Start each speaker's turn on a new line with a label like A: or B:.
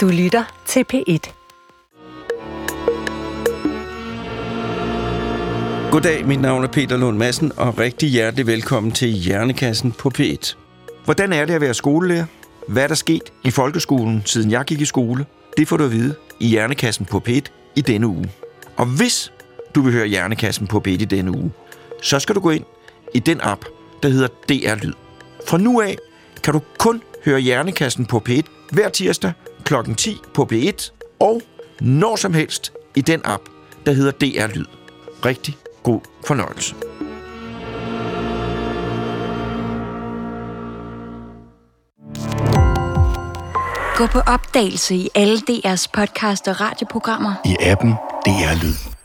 A: Du lytter til P1.
B: Goddag, mit navn er Peter Lund Madsen, og rigtig hjertelig velkommen til Hjernekassen på P1. Hvordan er det at være skolelærer? Hvad er der sket i folkeskolen, siden jeg gik i skole? Det får du at vide i Hjernekassen på P1 i denne uge. Og hvis du vil høre Hjernekassen på P1 i denne uge, så skal du gå ind i den app, der hedder DR Lyd. Fra nu af kan du kun høre Hjernekassen på P1 hver tirsdag kl. 10 på P1 og når som helst i den app, der hedder DR Lyd. Rigtig god fornøjelse.
C: Gå på opdagelse i alle DR's podcast og radioprogrammer.
D: I appen DR Lyd.